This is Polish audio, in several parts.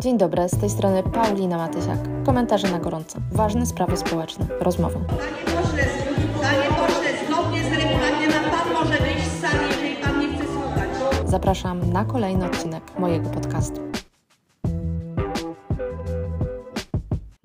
Dzień dobry, z tej strony Paulina Matysiak. Komentarze na gorąco. Ważne sprawy społeczne. Rozmowa. Panie pośle, panie pośle, zgodnie z regulaminem pan może wyjść z sali, jeżeli pan nie chce słuchać. Zapraszam na kolejny odcinek mojego podcastu.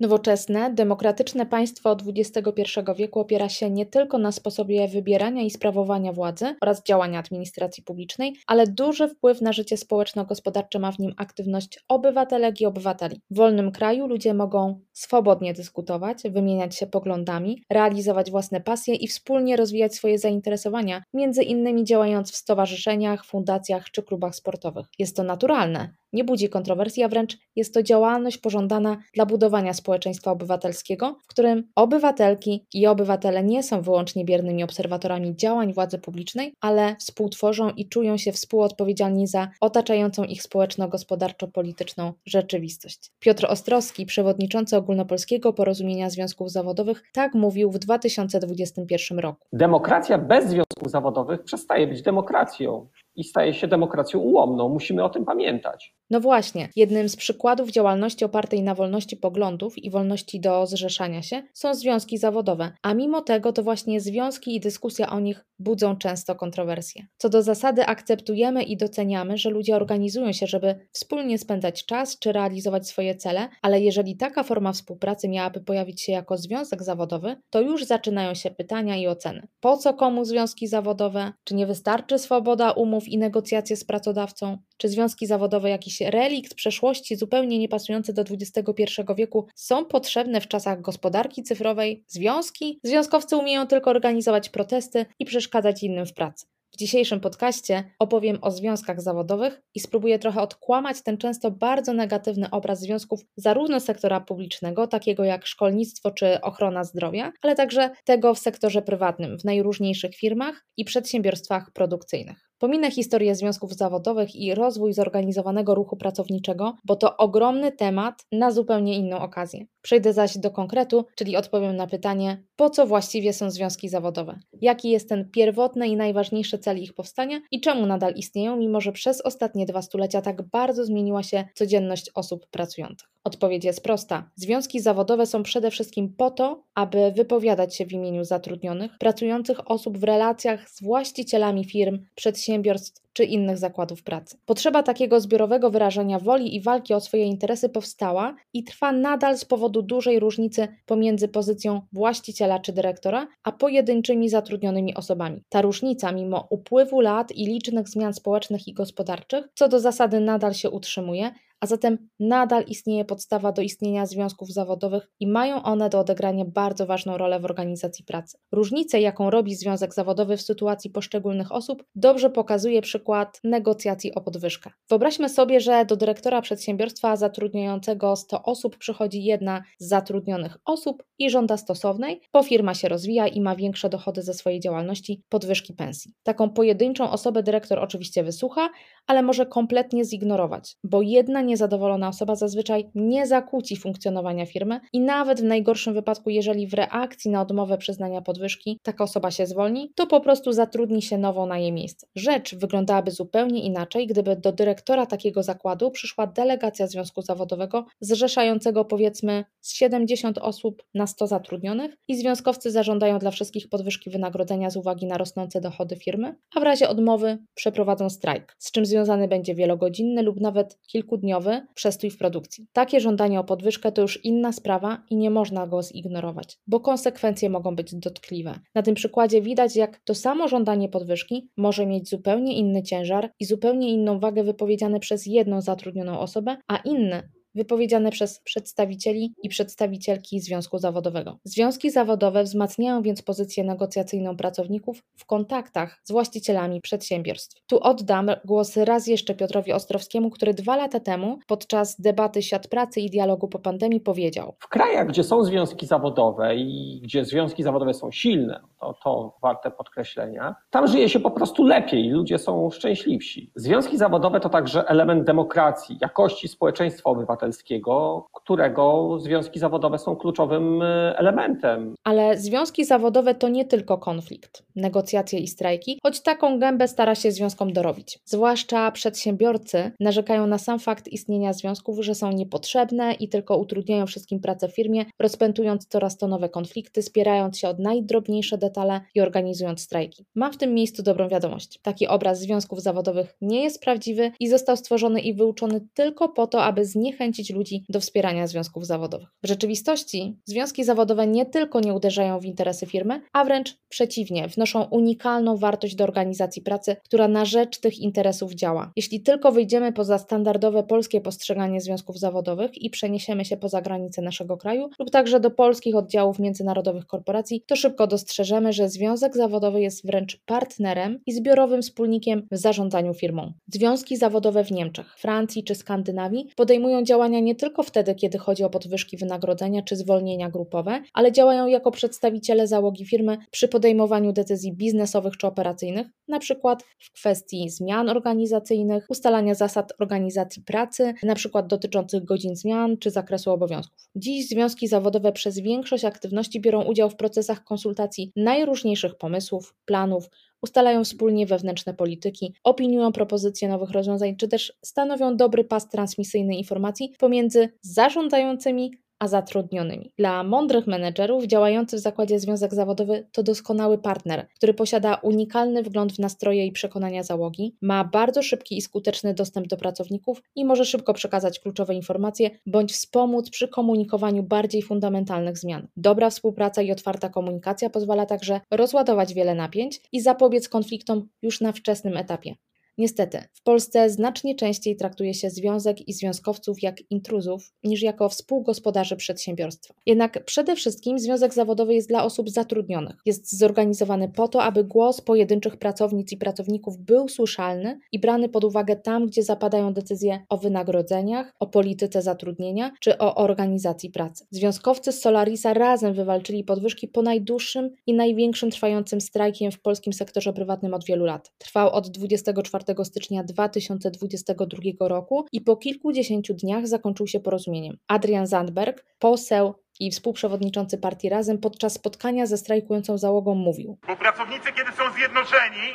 Nowoczesne, demokratyczne państwo XXI wieku opiera się nie tylko na sposobie wybierania i sprawowania władzy oraz działania administracji publicznej, ale duży wpływ na życie społeczno-gospodarcze ma w nim aktywność obywatelek i obywateli. W wolnym kraju ludzie mogą swobodnie dyskutować, wymieniać się poglądami, realizować własne pasje i wspólnie rozwijać swoje zainteresowania, między innymi działając w stowarzyszeniach, fundacjach czy klubach sportowych. Jest to naturalne, nie budzi kontrowersji, a wręcz jest to działalność pożądana dla budowania społeczeństwa obywatelskiego, w którym obywatelki i obywatele nie są wyłącznie biernymi obserwatorami działań władzy publicznej, ale współtworzą i czują się współodpowiedzialni za otaczającą ich społeczno-gospodarczo-polityczną rzeczywistość. Piotr Ostrowski, przewodniczący Ogólnopolskiego Porozumienia Związków Zawodowych, tak mówił w 2021 roku. Demokracja bez związków zawodowych przestaje być demokracją i staje się demokracją ułomną. Musimy o tym pamiętać. No właśnie, jednym z przykładów działalności opartej na wolności poglądów i wolności do zrzeszania się są związki zawodowe, a mimo tego to właśnie związki i dyskusja o nich budzą często kontrowersje. Co do zasady akceptujemy i doceniamy, że ludzie organizują się, żeby wspólnie spędzać czas czy realizować swoje cele, ale jeżeli taka forma współpracy miałaby pojawić się jako związek zawodowy, to już zaczynają się pytania i oceny. Po co komu związki zawodowe? Czy nie wystarczy swoboda umów i negocjacje z pracodawcą? Czy związki zawodowe jakiś relikt przeszłości zupełnie niepasujący do XXI wieku są potrzebne w czasach gospodarki cyfrowej? Związki? Związkowcy umieją tylko organizować protesty i przeszkadzać innym w pracy. W dzisiejszym podcaście opowiem o związkach zawodowych i spróbuję trochę odkłamać ten często bardzo negatywny obraz związków zarówno sektora publicznego, takiego jak szkolnictwo czy ochrona zdrowia, ale także tego w sektorze prywatnym, w najróżniejszych firmach i przedsiębiorstwach produkcyjnych. Pominę historię związków zawodowych i rozwój zorganizowanego ruchu pracowniczego, bo to ogromny temat na zupełnie inną okazję. Przejdę zaś do konkretu, czyli odpowiem na pytanie, po co właściwie są związki zawodowe? Jaki jest ten pierwotny i najważniejszy cel ich powstania i czemu nadal istnieją, mimo że przez ostatnie dwa stulecia tak bardzo zmieniła się codzienność osób pracujących? Odpowiedź jest prosta. Związki zawodowe są przede wszystkim po to, aby wypowiadać się w imieniu zatrudnionych, pracujących osób w relacjach z właścicielami firm, przedsiębiorstw czy innych zakładów pracy. Potrzeba takiego zbiorowego wyrażenia woli i walki o swoje interesy powstała i trwa nadal z powodu dużej różnicy pomiędzy pozycją właściciela czy dyrektora, a pojedynczymi zatrudnionymi osobami. Ta różnica, mimo upływu lat i licznych zmian społecznych i gospodarczych, co do zasady nadal się utrzymuje, a zatem nadal istnieje podstawa do istnienia związków zawodowych i mają one do odegrania bardzo ważną rolę w organizacji pracy. Różnicę, jaką robi związek zawodowy w sytuacji poszczególnych osób, dobrze pokazuje przykład negocjacji o podwyżkę. Wyobraźmy sobie, że do dyrektora przedsiębiorstwa zatrudniającego 100 osób przychodzi jedna z zatrudnionych osób i żąda stosownej, bo firma się rozwija i ma większe dochody ze swojej działalności, podwyżki pensji. Taką pojedynczą osobę dyrektor oczywiście wysłucha, ale może kompletnie zignorować, bo jedna niezadowolona osoba zazwyczaj nie zakłóci funkcjonowania firmy i nawet w najgorszym wypadku, jeżeli w reakcji na odmowę przyznania podwyżki taka osoba się zwolni, to po prostu zatrudni się nową na jej miejsce. Rzecz wyglądałaby zupełnie inaczej, gdyby do dyrektora takiego zakładu przyszła delegacja związku zawodowego zrzeszającego powiedzmy z 70 osób na 100 zatrudnionych i związkowcy zażądają dla wszystkich podwyżki wynagrodzenia z uwagi na rosnące dochody firmy, a w razie odmowy przeprowadzą strajk, z czym związany będzie wielogodzinny lub nawet kilkudniowy przestój w produkcji. Takie żądanie o podwyżkę to już inna sprawa i nie można go zignorować, bo konsekwencje mogą być dotkliwe. Na tym przykładzie widać, jak to samo żądanie podwyżki może mieć zupełnie inny ciężar i zupełnie inną wagę wypowiedziane przez jedną zatrudnioną osobę, a inne wypowiedziane przez przedstawicieli i przedstawicielki związku zawodowego. Związki zawodowe wzmacniają więc pozycję negocjacyjną pracowników w kontaktach z właścicielami przedsiębiorstw. Tu oddam głos raz jeszcze Piotrowi Ostrowskiemu, który dwa lata temu podczas debaty Świat Pracy i Dialogu po pandemii powiedział: W krajach, gdzie są związki zawodowe i gdzie związki zawodowe są silne, to, to warte podkreślenia, tam żyje się po prostu lepiej, ludzie są szczęśliwsi. Związki zawodowe to także element demokracji, jakości społeczeństwa obywatelskiego Obywatelskiego, którego związki zawodowe są kluczowym e, elementem. Ale związki zawodowe to nie tylko konflikt, negocjacje i strajki, choć taką gębę stara się związkom dorobić. Zwłaszcza przedsiębiorcy narzekają na sam fakt istnienia związków, że są niepotrzebne i tylko utrudniają wszystkim pracę w firmie, rozpętując coraz to nowe konflikty, spierając się od najdrobniejsze detale i organizując strajki. Mam w tym miejscu dobrą wiadomość. Taki obraz związków zawodowych nie jest prawdziwy i został stworzony i wyuczony tylko po to, aby zniechęcić ludzi do wspierania związków zawodowych. W rzeczywistości związki zawodowe nie tylko nie uderzają w interesy firmy, a wręcz przeciwnie, wnoszą unikalną wartość do organizacji pracy, która na rzecz tych interesów działa. Jeśli tylko wyjdziemy poza standardowe polskie postrzeganie związków zawodowych i przeniesiemy się poza granice naszego kraju lub także do polskich oddziałów międzynarodowych korporacji, to szybko dostrzeżemy, że związek zawodowy jest wręcz partnerem i zbiorowym wspólnikiem w zarządzaniu firmą. Związki zawodowe w Niemczech, Francji czy Skandynawii podejmują działania nie tylko wtedy, kiedy chodzi o podwyżki wynagrodzenia czy zwolnienia grupowe, ale działają jako przedstawiciele załogi firmy przy podejmowaniu decyzji biznesowych czy operacyjnych, na przykład w kwestii zmian organizacyjnych, ustalania zasad organizacji pracy, na przykład dotyczących godzin zmian czy zakresu obowiązków. Dziś związki zawodowe przez większość aktywności biorą udział w procesach konsultacji najróżniejszych pomysłów, planów, ustalają wspólnie wewnętrzne polityki, opiniują propozycje nowych rozwiązań, czy też stanowią dobry pas transmisyjny informacji pomiędzy zarządzającymi a zatrudnionymi. Dla mądrych menedżerów działający w zakładzie związek zawodowy to doskonały partner, który posiada unikalny wgląd w nastroje i przekonania załogi, ma bardzo szybki i skuteczny dostęp do pracowników i może szybko przekazać kluczowe informacje bądź wspomóc przy komunikowaniu bardziej fundamentalnych zmian. Dobra współpraca i otwarta komunikacja pozwala także rozładować wiele napięć i zapobiec konfliktom już na wczesnym etapie. Niestety, w Polsce znacznie częściej traktuje się związek i związkowców jak intruzów niż jako współgospodarzy przedsiębiorstwa. Jednak przede wszystkim związek zawodowy jest dla osób zatrudnionych. Jest zorganizowany po to, aby głos pojedynczych pracownic i pracowników był słyszalny i brany pod uwagę tam, gdzie zapadają decyzje o wynagrodzeniach, o polityce zatrudnienia czy o organizacji pracy. Związkowcy z Solarisa razem wywalczyli podwyżki po najdłuższym i największym trwającym strajkiem w polskim sektorze prywatnym od wielu lat. Trwał od 24 stycznia 2022 roku i po kilkudziesięciu dniach zakończył się porozumieniem. Adrian Zandberg, poseł i współprzewodniczący partii Razem podczas spotkania ze strajkującą załogą mówił: Bo pracownicy, kiedy są zjednoczeni,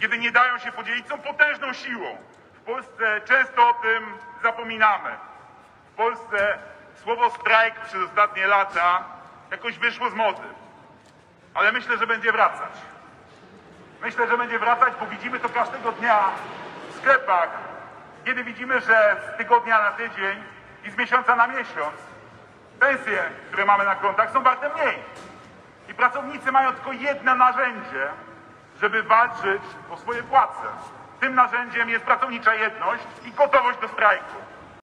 kiedy nie dają się podzielić, są potężną siłą. W Polsce często o tym zapominamy. W Polsce słowo strajk przez ostatnie lata jakoś wyszło z mody. Ale myślę, że będzie wracać. Myślę, że będzie wracać, bo widzimy to każdego dnia w sklepach, kiedy widzimy, że z tygodnia na tydzień i z miesiąca na miesiąc pensje, które mamy na kontach, są warte mniej. I pracownicy mają tylko jedno narzędzie, żeby walczyć o swoje płace. Tym narzędziem jest pracownicza jedność i gotowość do strajku.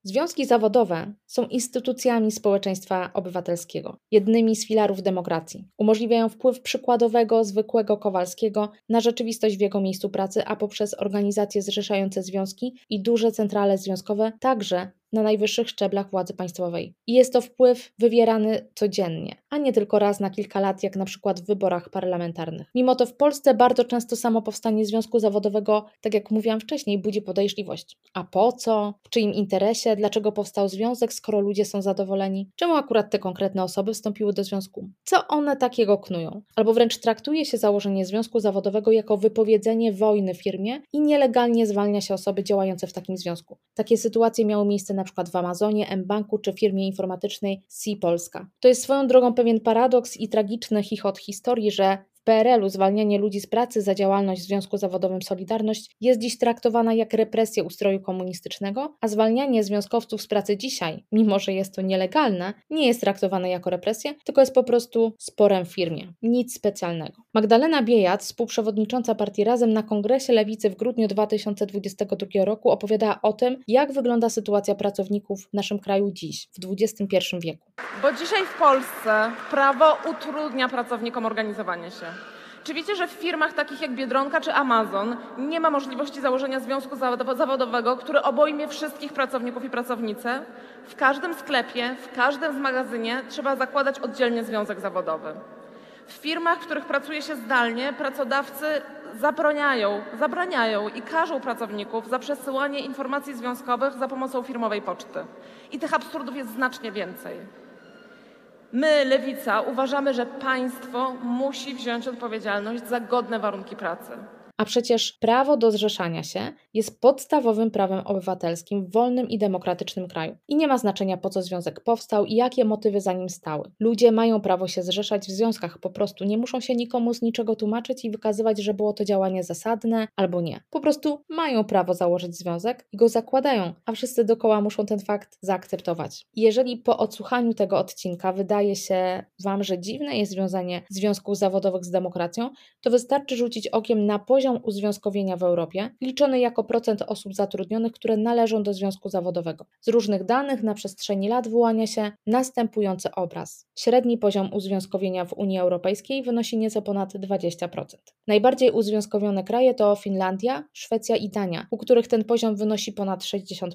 Związki zawodowe są instytucjami społeczeństwa obywatelskiego, jednymi z filarów demokracji. Umożliwiają wpływ przykładowego, zwykłego Kowalskiego na rzeczywistość w jego miejscu pracy, a poprzez organizacje zrzeszające związki i duże centrale związkowe także na najwyższych szczeblach władzy państwowej. I jest to wpływ wywierany codziennie, a nie tylko raz na kilka lat, jak na przykład w wyborach parlamentarnych. Mimo to w Polsce bardzo często samo powstanie związku zawodowego, tak jak mówiłam wcześniej, budzi podejrzliwość. A po co? W czyim interesie? Dlaczego powstał związek, skoro ludzie są zadowoleni? Czemu akurat te konkretne osoby wstąpiły do związku? Co one takiego knują? Albo wręcz traktuje się założenie związku zawodowego jako wypowiedzenie wojny firmie i nielegalnie zwalnia się osoby działające w takim związku. Takie sytuacje miały miejsce na np. w Amazonie, M-Banku czy firmie informatycznej C Polska. To jest swoją drogą pewien paradoks i tragiczny chichot historii, że PRL-u zwalnianie ludzi z pracy za działalność w Związku Zawodowym Solidarność jest dziś traktowana jak represja ustroju komunistycznego, a zwalnianie związkowców z pracy dzisiaj, mimo że jest to nielegalne, nie jest traktowane jako represja, tylko jest po prostu sporem w firmie. Nic specjalnego. Magdalena Biejat, współprzewodnicząca partii Razem na kongresie Lewicy w grudniu 2022 roku opowiadała o tym, jak wygląda sytuacja pracowników w naszym kraju dziś, w XXI wieku. Bo dzisiaj w Polsce prawo utrudnia pracownikom organizowanie się. Czy wiecie, że w firmach takich jak Biedronka czy Amazon nie ma możliwości założenia związku zawodowego, który obejmie wszystkich pracowników i pracownice? W każdym sklepie, w każdym magazynie trzeba zakładać oddzielnie związek zawodowy. W firmach, w których pracuje się zdalnie, pracodawcy zabraniają, zabraniają i każą pracowników za przesyłanie informacji związkowych za pomocą firmowej poczty. I tych absurdów jest znacznie więcej. My, Lewica, uważamy, że państwo musi wziąć odpowiedzialność za godne warunki pracy. A przecież prawo do zrzeszania się jest podstawowym prawem obywatelskim w wolnym i demokratycznym kraju. I nie ma znaczenia, po co związek powstał i jakie motywy za nim stały. Ludzie mają prawo się zrzeszać w związkach, po prostu nie muszą się nikomu z niczego tłumaczyć i wykazywać, że było to działanie zasadne albo nie. Po prostu mają prawo założyć związek i go zakładają, a wszyscy dookoła muszą ten fakt zaakceptować. Jeżeli po odsłuchaniu tego odcinka wydaje się Wam, że dziwne jest związanie związków zawodowych z demokracją, to wystarczy rzucić okiem na poziom uzwiązkowienia w Europie, liczony jako procent osób zatrudnionych, które należą do związku zawodowego. Z różnych danych na przestrzeni lat wyłania się następujący obraz. Średni poziom uzwiązkowienia w Unii Europejskiej wynosi nieco ponad 20%. Najbardziej uzwiązkowione kraje to Finlandia, Szwecja i Dania, u których ten poziom wynosi ponad 60%,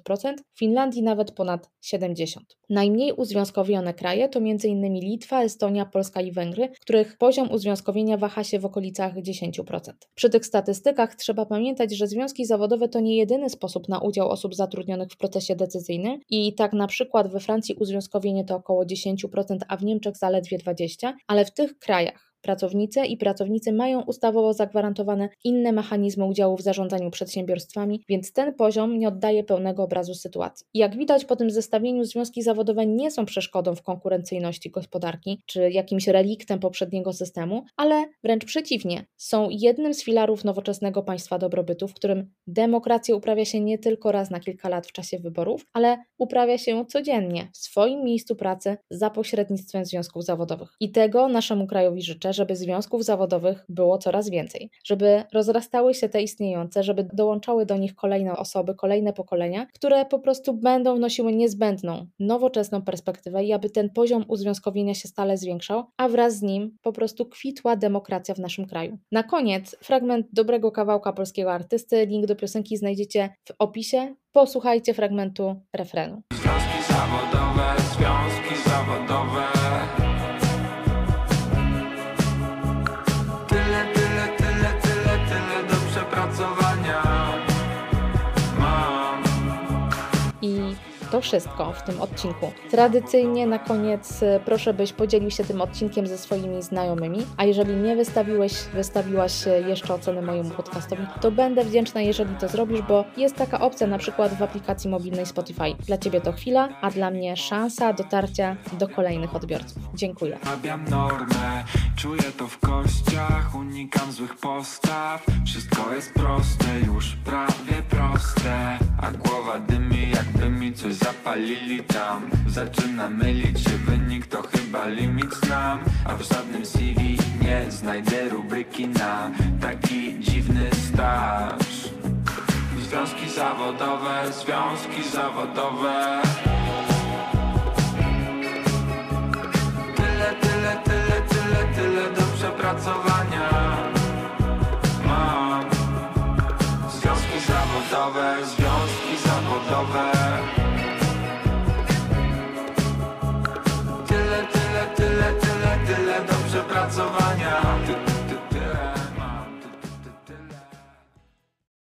w Finlandii nawet ponad 70%. Najmniej uzwiązkowione kraje to m.in. Litwa, Estonia, Polska i Węgry, których poziom uzwiązkowienia waha się w okolicach 10%. Przy tych statystykach trzeba pamiętać, że związki zawodowe to nie jedyny sposób na udział osób zatrudnionych w procesie decyzyjnym i tak na przykład we Francji uzwiązkowienie to około 10%, a w Niemczech zaledwie 20%, ale w tych krajach Pracownice i pracownicy mają ustawowo zagwarantowane inne mechanizmy udziału w zarządzaniu przedsiębiorstwami, więc ten poziom nie oddaje pełnego obrazu sytuacji. Jak widać po tym zestawieniu, związki zawodowe nie są przeszkodą w konkurencyjności gospodarki czy jakimś reliktem poprzedniego systemu, ale wręcz przeciwnie, są jednym z filarów nowoczesnego państwa dobrobytu, w którym demokrację uprawia się nie tylko raz na kilka lat w czasie wyborów, ale uprawia się codziennie w swoim miejscu pracy za pośrednictwem związków zawodowych. I tego naszemu krajowi życzę żeby związków zawodowych było coraz więcej, żeby rozrastały się te istniejące, żeby dołączały do nich kolejne osoby, kolejne pokolenia, które po prostu będą wnosiły niezbędną, nowoczesną perspektywę i aby ten poziom uzwiązkowienia się stale zwiększał, a wraz z nim po prostu kwitła demokracja w naszym kraju. Na koniec fragment dobrego kawałka polskiego artysty, link do piosenki znajdziecie w opisie. Posłuchajcie fragmentu refrenu. Związki zawodowe, związki zawodowe. To wszystko w tym odcinku. Tradycyjnie na koniec e, proszę, byś podzielił się tym odcinkiem ze swoimi znajomymi, a jeżeli nie wystawiłeś, wystawiłaś e, jeszcze oceny mojemu podcastowi, to będę wdzięczna, jeżeli to zrobisz, bo jest taka opcja na przykład w aplikacji mobilnej Spotify. Dla Ciebie to chwila, a dla mnie szansa dotarcia do kolejnych odbiorców. Dziękuję. Normę, czuję to w kościach, unikam złych postaw. Wszystko jest proste, już prawie proste. A głowa dymi, jakby mi coś zapalili tam. Zaczyna mylić się wynik, to chyba limit znam. A w żadnym CV nie znajdę rubryki na taki dziwny staż. Związki zawodowe, związki zawodowe. Tyle, tyle, tyle, tyle, tyle do przepracowania